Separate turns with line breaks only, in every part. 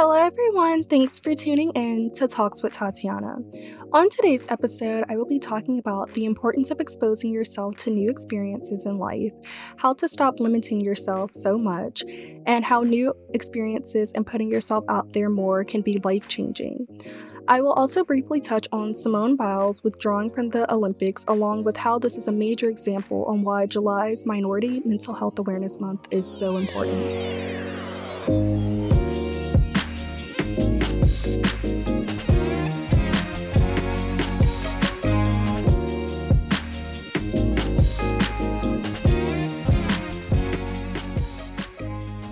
Hello, everyone. Thanks for tuning in to Talks with Tatiana. On today's episode, I will be talking about the importance of exposing yourself to new experiences in life, how to stop limiting yourself so much, and how new experiences and putting yourself out there more can be life changing. I will also briefly touch on Simone Biles withdrawing from the Olympics, along with how this is a major example on why July's Minority Mental Health Awareness Month is so important.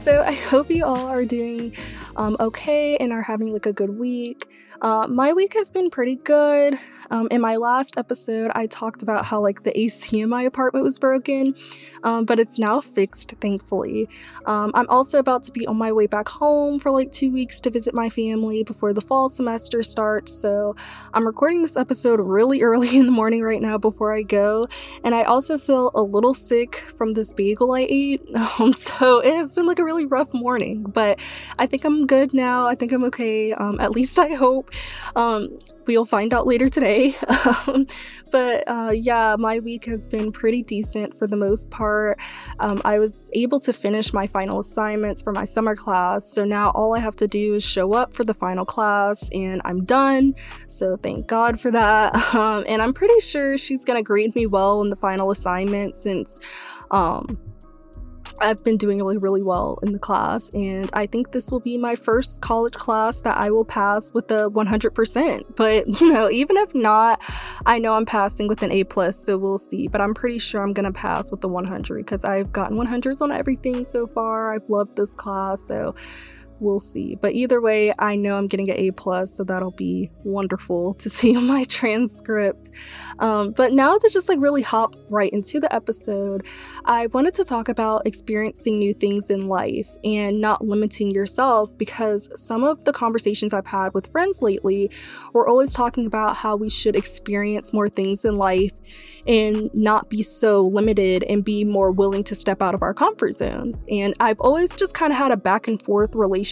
So I hope you all are doing um, okay and are having like a good week. Uh, my week has been pretty good. Um, in my last episode, I talked about how like the AC in my apartment was broken, um, but it's now fixed, thankfully. Um, I'm also about to be on my way back home for like two weeks to visit my family before the fall semester starts. So I'm recording this episode really early in the morning right now before I go, and I also feel a little sick from this bagel I ate. Um, so it has been like a really rough morning, but I think I'm good now. I think I'm okay. Um, at least I hope. Um, we'll find out later today. Um, but uh, yeah, my week has been pretty decent for the most part. Um, I was able to finish my final assignments for my summer class, so now all I have to do is show up for the final class and I'm done. So thank God for that. Um, and I'm pretty sure she's gonna grade me well in the final assignment since. Um, I've been doing really, really well in the class, and I think this will be my first college class that I will pass with a 100%. But, you know, even if not, I know I'm passing with an A, plus, so we'll see. But I'm pretty sure I'm gonna pass with the 100 because I've gotten 100s on everything so far. I've loved this class, so we'll see. But either way, I know I'm getting an A plus, so that'll be wonderful to see on my transcript. Um, but now to just like really hop right into the episode, I wanted to talk about experiencing new things in life and not limiting yourself because some of the conversations I've had with friends lately were always talking about how we should experience more things in life and not be so limited and be more willing to step out of our comfort zones. And I've always just kind of had a back and forth relationship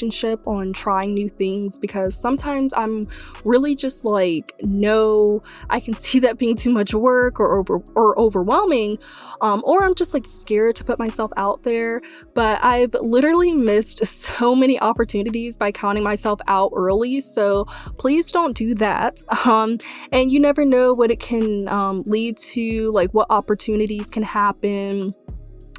on trying new things because sometimes I'm really just like, no, I can see that being too much work or over or overwhelming. Um, or I'm just like scared to put myself out there. But I've literally missed so many opportunities by counting myself out early. So please don't do that. Um, and you never know what it can um, lead to like what opportunities can happen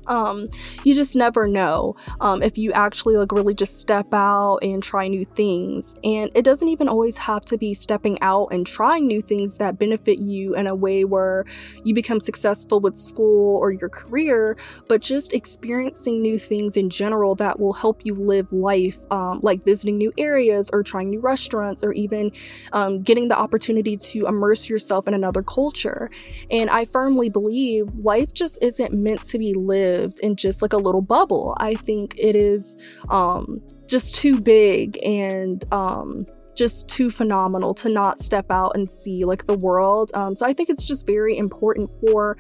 um, you just never know um, if you actually like really just step out and try new things. And it doesn't even always have to be stepping out and trying new things that benefit you in a way where you become successful with school or your career, but just experiencing new things in general that will help you live life, um, like visiting new areas or trying new restaurants or even um, getting the opportunity to immerse yourself in another culture. And I firmly believe life just isn't meant to be lived lived in just like a little bubble. I think it is um, just too big and um, just too phenomenal to not step out and see like the world. Um, so I think it's just very important for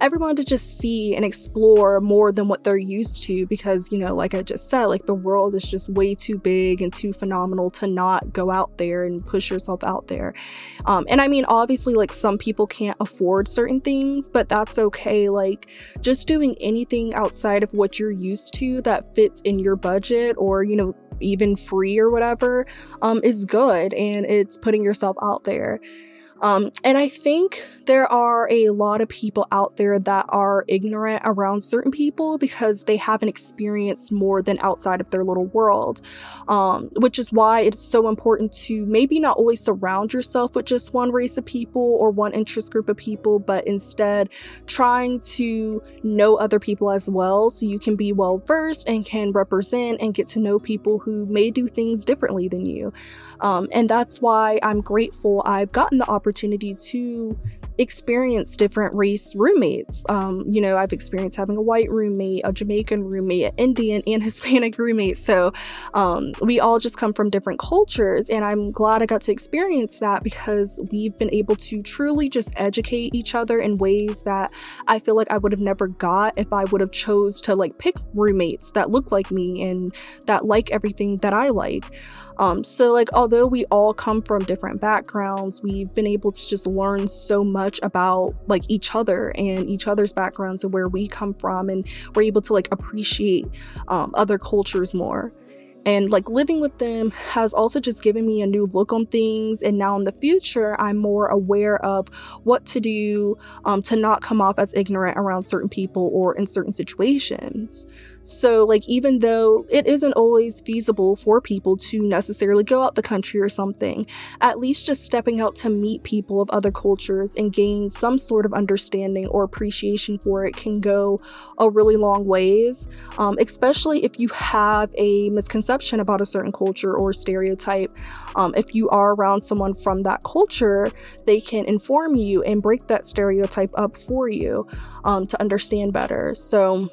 everyone to just see and explore more than what they're used to because, you know, like I just said, like the world is just way too big and too phenomenal to not go out there and push yourself out there. Um, and I mean, obviously, like some people can't afford certain things, but that's okay. Like just doing anything outside of what you're used to that fits in your budget or, you know, even free or whatever um, is good and it's putting yourself out there. Um, and I think there are a lot of people out there that are ignorant around certain people because they haven't experienced more than outside of their little world, um, which is why it's so important to maybe not always surround yourself with just one race of people or one interest group of people, but instead trying to know other people as well so you can be well versed and can represent and get to know people who may do things differently than you. Um, and that's why I'm grateful I've gotten the opportunity to experience different race roommates. Um, you know, I've experienced having a white roommate, a Jamaican roommate, an Indian, and Hispanic roommate. So um, we all just come from different cultures. And I'm glad I got to experience that because we've been able to truly just educate each other in ways that I feel like I would have never got if I would have chose to like pick roommates that look like me and that like everything that I like. Um, so, like, although we all come from different backgrounds, we've been able to just learn so much about like each other and each other's backgrounds and where we come from, and we're able to like appreciate um, other cultures more. And like living with them has also just given me a new look on things. And now in the future, I'm more aware of what to do um, to not come off as ignorant around certain people or in certain situations. So, like, even though it isn't always feasible for people to necessarily go out the country or something, at least just stepping out to meet people of other cultures and gain some sort of understanding or appreciation for it can go a really long ways, um, especially if you have a misconception about a certain culture or stereotype. Um, if you are around someone from that culture, they can inform you and break that stereotype up for you um, to understand better. So,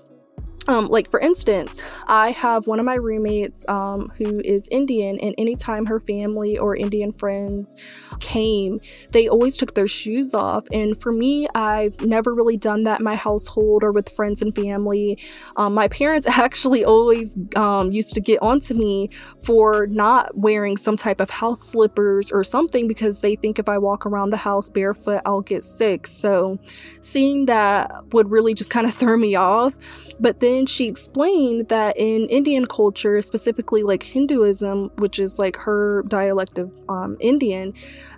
um, like for instance, I have one of my roommates um, who is Indian, and anytime her family or Indian friends came, they always took their shoes off. And for me, I've never really done that in my household or with friends and family. Um, my parents actually always um, used to get onto me for not wearing some type of house slippers or something because they think if I walk around the house barefoot, I'll get sick. So seeing that would really just kind of throw me off. But then she explained that in Indian culture, specifically like Hinduism, which is like her dialect of um, Indian,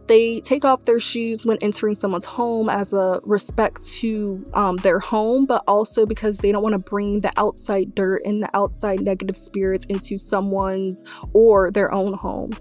they take off their shoes when entering someone's home as a respect to um, their home, but also because they don't want to bring the outside dirt and the outside negative spirits into someone's or their own home.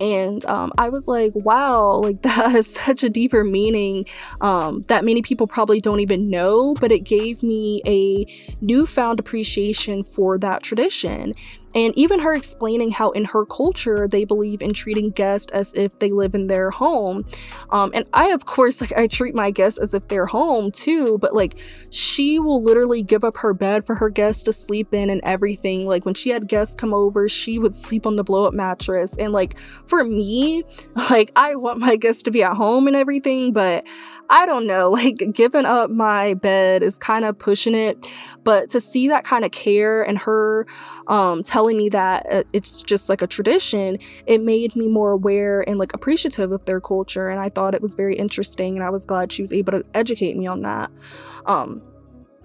And um, I was like, wow, like that has such a deeper meaning um, that many people probably don't even know, but it gave me a newfound appreciation for that tradition. And even her explaining how in her culture they believe in treating guests as if they live in their home. Um, and I, of course, like I treat my guests as if they're home too, but like she will literally give up her bed for her guests to sleep in and everything. Like when she had guests come over, she would sleep on the blow up mattress. And like for me, like I want my guests to be at home and everything, but I don't know, like giving up my bed is kind of pushing it. But to see that kind of care and her um, telling me that uh, it's just like a tradition, it made me more aware and like appreciative of their culture. And I thought it was very interesting. And I was glad she was able to educate me on that. Um,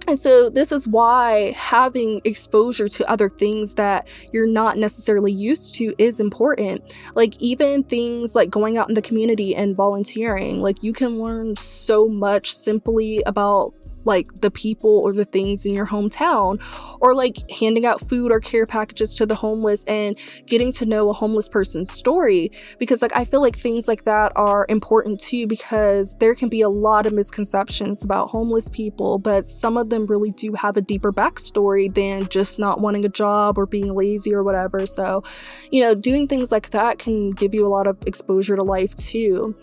and so, this is why having exposure to other things that you're not necessarily used to is important. Like, even things like going out in the community and volunteering, like, you can learn so much simply about like the people or the things in your hometown or like handing out food or care packages to the homeless and getting to know a homeless person's story. Because like I feel like things like that are important too because there can be a lot of misconceptions about homeless people but some of them really do have a deeper backstory than just not wanting a job or being lazy or whatever. So you know doing things like that can give you a lot of exposure to life too.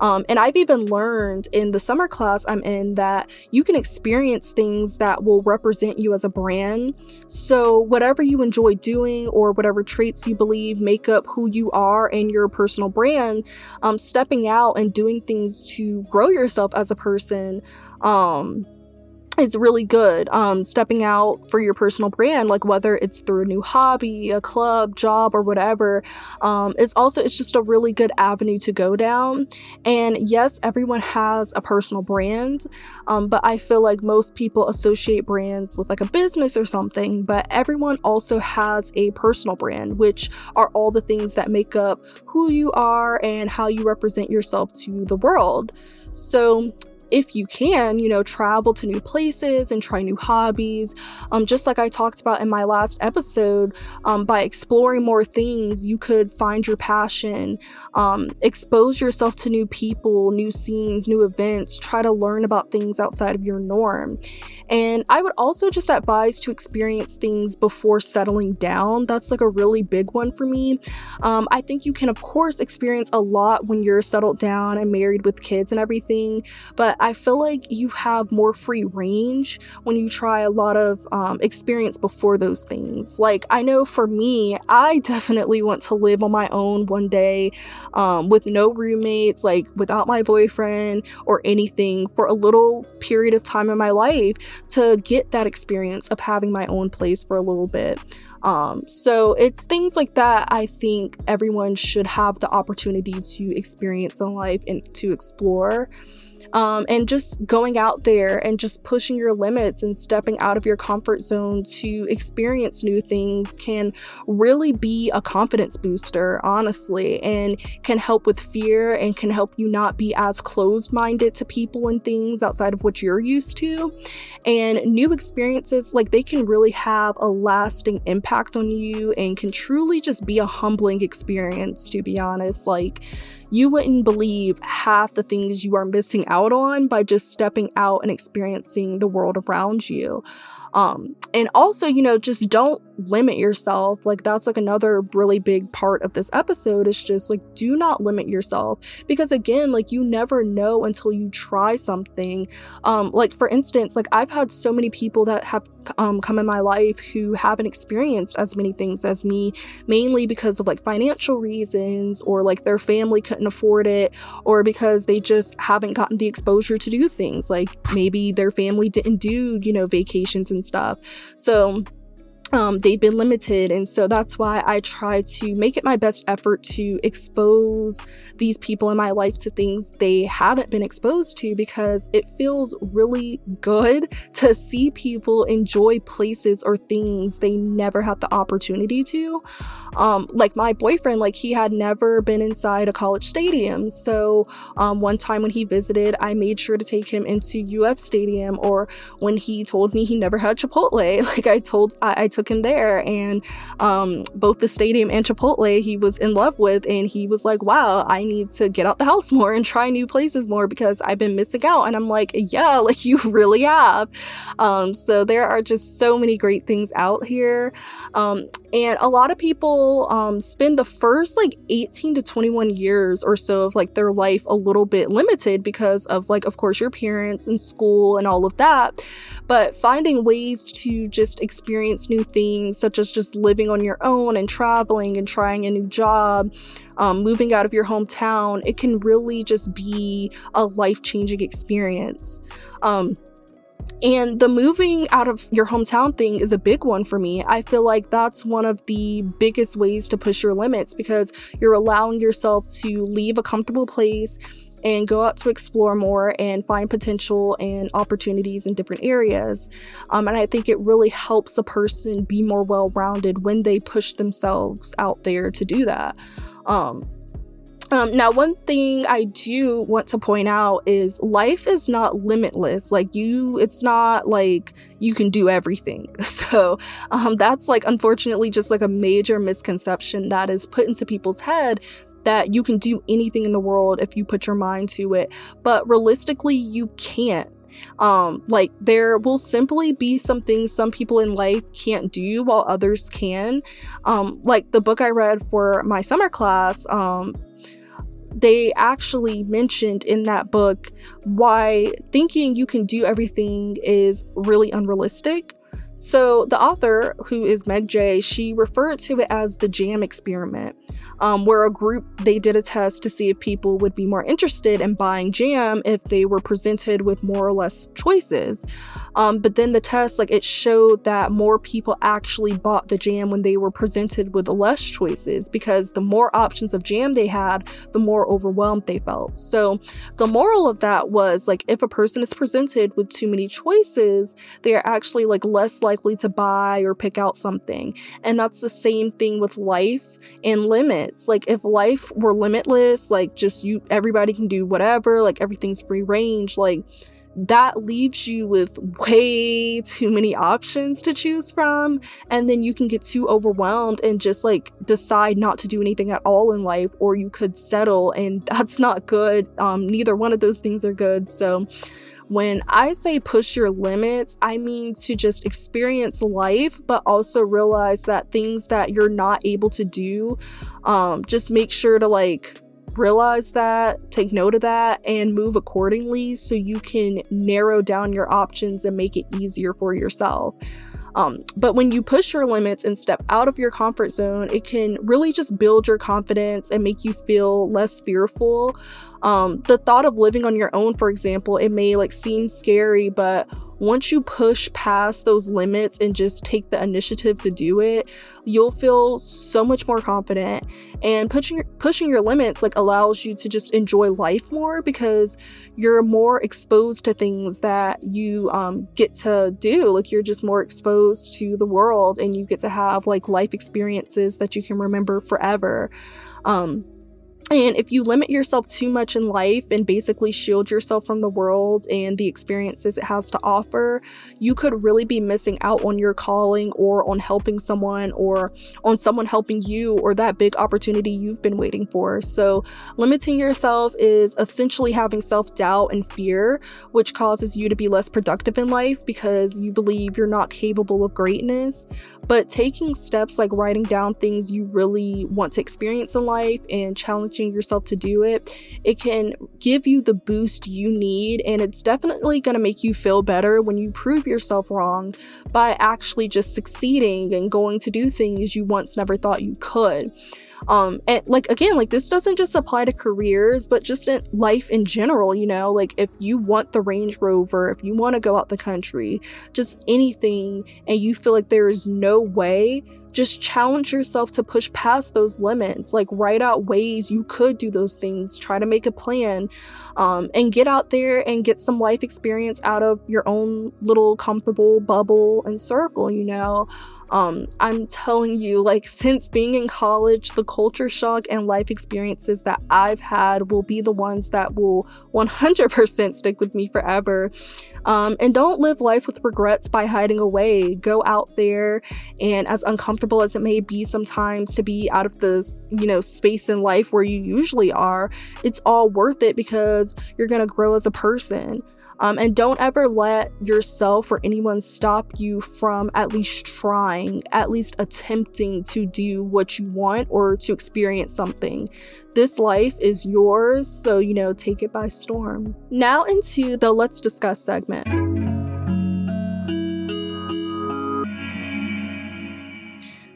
Um, and I've even learned in the summer class I'm in that you can experience things that will represent you as a brand. So, whatever you enjoy doing or whatever traits you believe make up who you are and your personal brand, um, stepping out and doing things to grow yourself as a person. Um, is really good. Um, stepping out for your personal brand, like whether it's through a new hobby, a club, job, or whatever, um, it's also it's just a really good avenue to go down. And yes, everyone has a personal brand, um, but I feel like most people associate brands with like a business or something. But everyone also has a personal brand, which are all the things that make up who you are and how you represent yourself to the world. So if you can, you know, travel to new places and try new hobbies. Um, just like I talked about in my last episode, um, by exploring more things, you could find your passion, um, expose yourself to new people, new scenes, new events, try to learn about things outside of your norm. And I would also just advise to experience things before settling down. That's like a really big one for me. Um, I think you can, of course, experience a lot when you're settled down and married with kids and everything, but I feel like you have more free range when you try a lot of um, experience before those things. Like, I know for me, I definitely want to live on my own one day um, with no roommates, like without my boyfriend or anything for a little period of time in my life to get that experience of having my own place for a little bit. Um, so it's things like that I think everyone should have the opportunity to experience in life and to explore um, and just going out there and just pushing your limits and stepping out of your comfort zone to experience new things can really be a confidence booster, honestly, and can help with fear and can help you not be as closed minded to people and things outside of what you're used to. And new experiences, like they can really have a lasting impact on you and can truly just be a humbling experience, to be honest. Like, you wouldn't believe half the things you are missing out on by just stepping out and experiencing the world around you. Um, and also, you know, just don't limit yourself. Like, that's like another really big part of this episode is just like, do not limit yourself. Because again, like, you never know until you try something. Um, like, for instance, like, I've had so many people that have um, come in my life who haven't experienced as many things as me, mainly because of like financial reasons or like their family couldn't afford it or because they just haven't gotten the exposure to do things. Like, maybe their family didn't do, you know, vacations and stuff. So um, they've been limited. And so that's why I try to make it my best effort to expose these people in my life to things they haven't been exposed to because it feels really good to see people enjoy places or things they never had the opportunity to. Um, like my boyfriend, like he had never been inside a college stadium. So um, one time when he visited, I made sure to take him into UF Stadium. Or when he told me he never had Chipotle, like I told, I, I took him there, and um, both the stadium and Chipotle he was in love with, and he was like, "Wow, I need to get out the house more and try new places more because I've been missing out." And I'm like, "Yeah, like you really have." Um, so there are just so many great things out here. Um, and a lot of people um, spend the first like 18 to 21 years or so of like their life a little bit limited because of like, of course, your parents and school and all of that. But finding ways to just experience new things, such as just living on your own and traveling and trying a new job. Um, moving out of your hometown, it can really just be a life changing experience. Um, and the moving out of your hometown thing is a big one for me. I feel like that's one of the biggest ways to push your limits because you're allowing yourself to leave a comfortable place and go out to explore more and find potential and opportunities in different areas. Um, and I think it really helps a person be more well rounded when they push themselves out there to do that. Um, um, now, one thing I do want to point out is life is not limitless. Like, you, it's not like you can do everything. So, um, that's like unfortunately just like a major misconception that is put into people's head that you can do anything in the world if you put your mind to it. But realistically, you can't. Um, like there will simply be some things some people in life can't do while others can. Um, like the book I read for my summer class, um, they actually mentioned in that book why thinking you can do everything is really unrealistic. So, the author, who is Meg Jay, she referred to it as the jam experiment um, where a group they did a test to see if people would be more interested in buying jam if they were presented with more or less choices. Um, but then the test, like it showed that more people actually bought the jam when they were presented with less choices because the more options of jam they had, the more overwhelmed they felt. So the moral of that was like if a person is presented with too many choices, they are actually like less likely to buy or pick out something. And that's the same thing with life and limits. Like if life were limitless, like just you everybody can do whatever, like everything's free range, like that leaves you with way too many options to choose from. And then you can get too overwhelmed and just like decide not to do anything at all in life or you could settle and that's not good. Um neither one of those things are good. So when I say push your limits, I mean to just experience life, but also realize that things that you're not able to do, um, just make sure to like realize that, take note of that, and move accordingly so you can narrow down your options and make it easier for yourself. Um, but when you push your limits and step out of your comfort zone, it can really just build your confidence and make you feel less fearful. Um, the thought of living on your own, for example, it may like seem scary, but once you push past those limits and just take the initiative to do it, you'll feel so much more confident. And pushing pushing your limits like allows you to just enjoy life more because you're more exposed to things that you um, get to do. Like you're just more exposed to the world, and you get to have like life experiences that you can remember forever. Um, and if you limit yourself too much in life and basically shield yourself from the world and the experiences it has to offer, you could really be missing out on your calling or on helping someone or on someone helping you or that big opportunity you've been waiting for. So, limiting yourself is essentially having self doubt and fear, which causes you to be less productive in life because you believe you're not capable of greatness. But taking steps like writing down things you really want to experience in life and challenging yourself to do it, it can give you the boost you need. And it's definitely going to make you feel better when you prove yourself wrong by actually just succeeding and going to do things you once never thought you could um and like again like this doesn't just apply to careers but just in life in general you know? Like if you want the range rover if you want to go out the country just anything and you feel like there is no way just challenge yourself to push past those limits. Like write out ways you could do those things try to make a plan um, and get out there and get some life experience out of your own little comfortable bubble and circle you know um, I'm telling you, like, since being in college, the culture shock and life experiences that I've had will be the ones that will 100% stick with me forever. Um, and don't live life with regrets by hiding away. Go out there, and as uncomfortable as it may be sometimes to be out of the, you know, space in life where you usually are, it's all worth it because you're gonna grow as a person. Um, and don't ever let yourself or anyone stop you from at least trying, at least attempting to do what you want or to experience something. This life is yours, so you know, take it by storm. Now, into the Let's Discuss segment.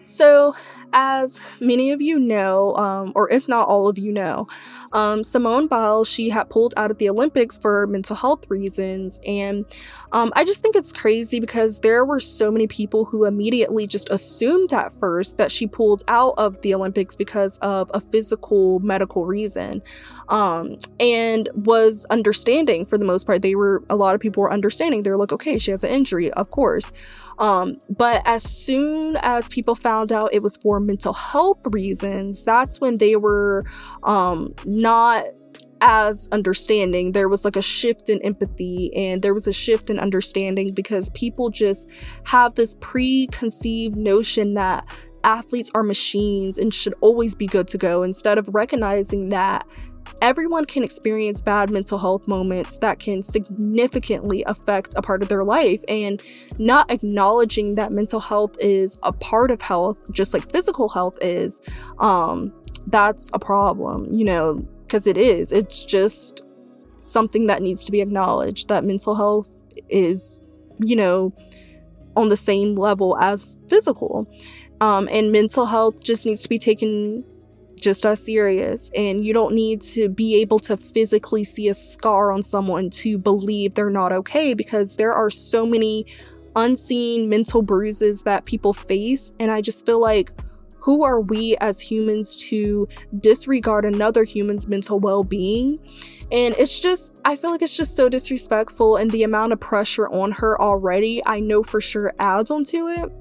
So, as many of you know, um, or if not all of you know, um, Simone Biles, she had pulled out of the Olympics for mental health reasons. And um, I just think it's crazy because there were so many people who immediately just assumed at first that she pulled out of the Olympics because of a physical medical reason. Um, and was understanding for the most part. They were, a lot of people were understanding. They're like, okay, she has an injury, of course. Um, but as soon as people found out it was for mental health reasons, that's when they were um, not as understanding. There was like a shift in empathy and there was a shift in understanding because people just have this preconceived notion that athletes are machines and should always be good to go instead of recognizing that everyone can experience bad mental health moments that can significantly affect a part of their life and not acknowledging that mental health is a part of health just like physical health is um that's a problem you know because it is. It's just something that needs to be acknowledged that mental health is you know on the same level as physical. Um, and mental health just needs to be taken just as serious. And you don't need to be able to physically see a scar on someone to believe they're not okay because there are so many unseen mental bruises that people face. And I just feel like, who are we as humans to disregard another human's mental well being? And it's just, I feel like it's just so disrespectful, and the amount of pressure on her already, I know for sure adds onto it.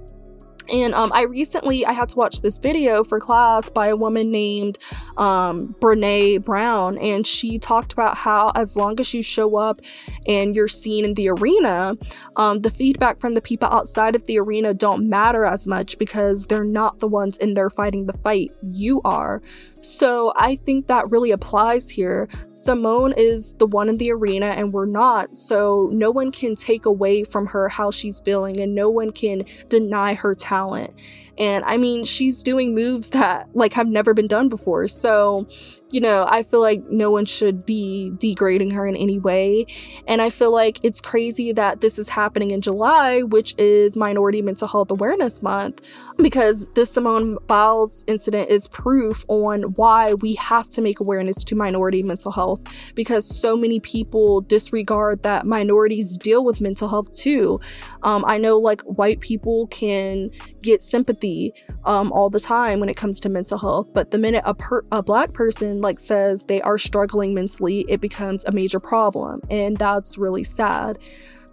And um, I recently I had to watch this video for class by a woman named um, Brene Brown, and she talked about how as long as you show up and you're seen in the arena, um, the feedback from the people outside of the arena don't matter as much because they're not the ones in there fighting the fight. You are. So I think that really applies here. Simone is the one in the arena and we're not. So no one can take away from her how she's feeling and no one can deny her talent. And I mean, she's doing moves that like have never been done before. So, you know, I feel like no one should be degrading her in any way. And I feel like it's crazy that this is happening in July, which is Minority Mental Health Awareness Month, because this Simone Biles incident is proof on why we have to make awareness to minority mental health because so many people disregard that minorities deal with mental health too. Um, I know like white people can get sympathy um, all the time when it comes to mental health, but the minute a, per- a black person like says they are struggling mentally, it becomes a major problem, and that's really sad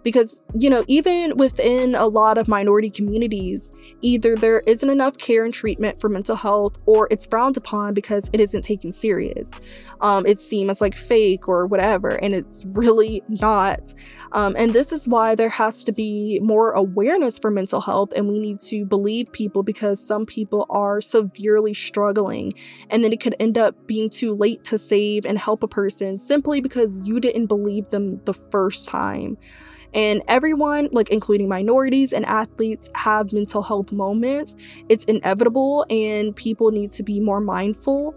because you know even within a lot of minority communities either there isn't enough care and treatment for mental health or it's frowned upon because it isn't taken serious. Um, seen as like fake or whatever and it's really not. Um, and this is why there has to be more awareness for mental health and we need to believe people because some people are severely struggling and then it could end up being too late to save and help a person simply because you didn't believe them the first time and everyone, like including minorities and athletes, have mental health moments. It's inevitable, and people need to be more mindful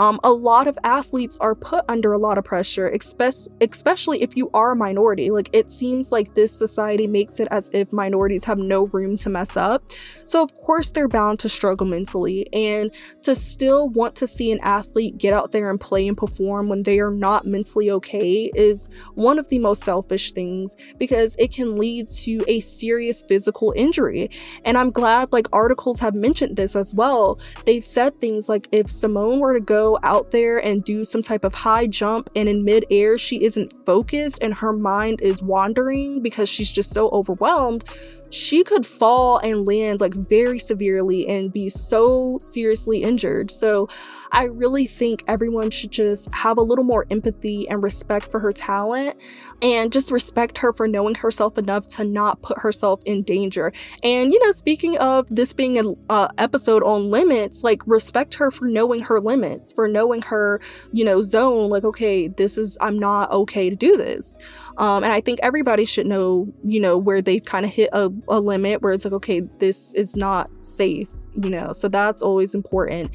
um, a lot of athletes are put under a lot of pressure, especially if you are a minority. Like, it seems like this society makes it as if minorities have no room to mess up. So, of course, they're bound to struggle mentally. And to still want to see an athlete get out there and play and perform when they are not mentally okay is one of the most selfish things because it can lead to a serious physical injury. And I'm glad, like, articles have mentioned this as well. They've said things like if Simone were to go out there and do some type of high jump and in midair she isn't focused and her mind is wandering because she's just so overwhelmed she could fall and land like very severely and be so seriously injured. So I really think everyone should just have a little more empathy and respect for her talent and just respect her for knowing herself enough to not put herself in danger. And, you know, speaking of this being an uh, episode on limits, like respect her for knowing her limits, for knowing her, you know, zone. Like, okay, this is, I'm not okay to do this. Um, and I think everybody should know, you know, where they've kind of hit a, a limit where it's like, okay, this is not safe, you know, so that's always important.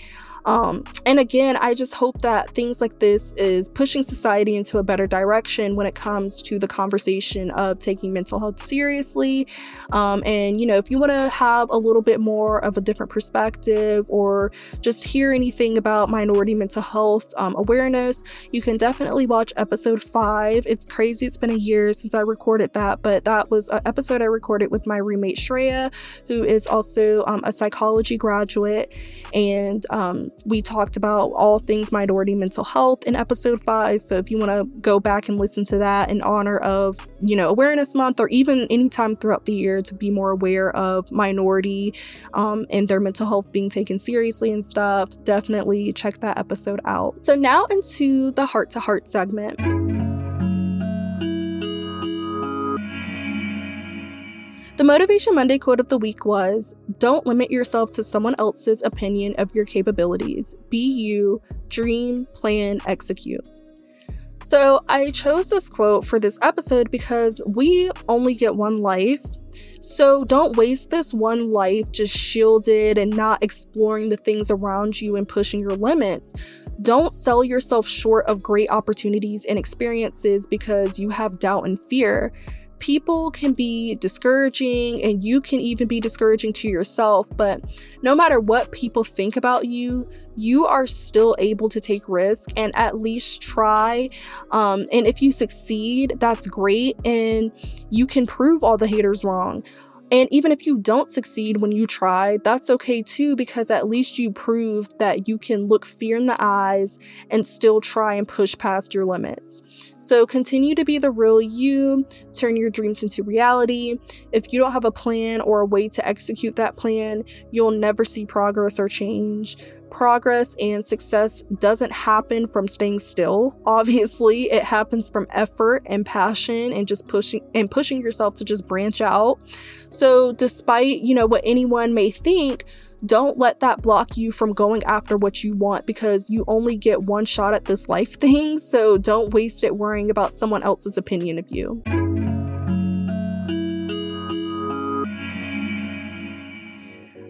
Um, and again, I just hope that things like this is pushing society into a better direction when it comes to the conversation of taking mental health seriously. Um, and, you know, if you want to have a little bit more of a different perspective or just hear anything about minority mental health um, awareness, you can definitely watch episode five. It's crazy. It's been a year since I recorded that, but that was an episode I recorded with my roommate Shreya, who is also um, a psychology graduate. And um, we talked about all things minority mental health in episode five. So if you want to go back and listen to that in honor of, you know, Awareness Month or even anytime throughout the year to be more aware of minority um, and their mental health being taken seriously and stuff, definitely check that episode out. So now into the heart to heart segment. The Motivation Monday quote of the week was Don't limit yourself to someone else's opinion of your capabilities. Be you, dream, plan, execute. So, I chose this quote for this episode because we only get one life. So, don't waste this one life just shielded and not exploring the things around you and pushing your limits. Don't sell yourself short of great opportunities and experiences because you have doubt and fear people can be discouraging and you can even be discouraging to yourself, but no matter what people think about you, you are still able to take risk and at least try. Um, and if you succeed, that's great, and you can prove all the haters wrong. And even if you don't succeed when you try, that's okay too, because at least you proved that you can look fear in the eyes and still try and push past your limits. So continue to be the real you, turn your dreams into reality. If you don't have a plan or a way to execute that plan, you'll never see progress or change progress and success doesn't happen from staying still. Obviously, it happens from effort and passion and just pushing and pushing yourself to just branch out. So, despite, you know, what anyone may think, don't let that block you from going after what you want because you only get one shot at this life thing. So, don't waste it worrying about someone else's opinion of you.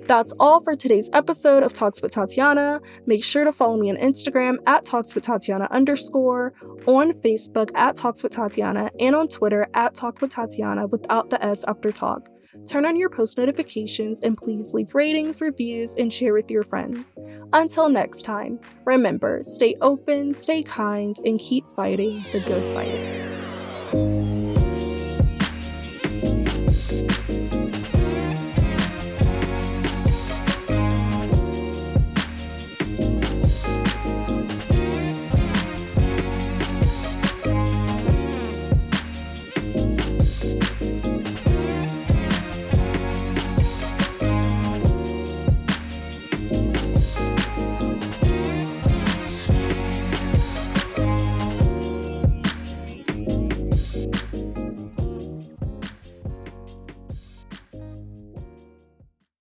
That's all for today's episode of Talks with Tatiana. Make sure to follow me on Instagram at Talks with Tatiana underscore, on Facebook at Talks with Tatiana, and on Twitter at Talk with Tatiana without the S after talk. Turn on your post notifications and please leave ratings, reviews, and share with your friends. Until next time, remember stay open, stay kind, and keep fighting the good fight.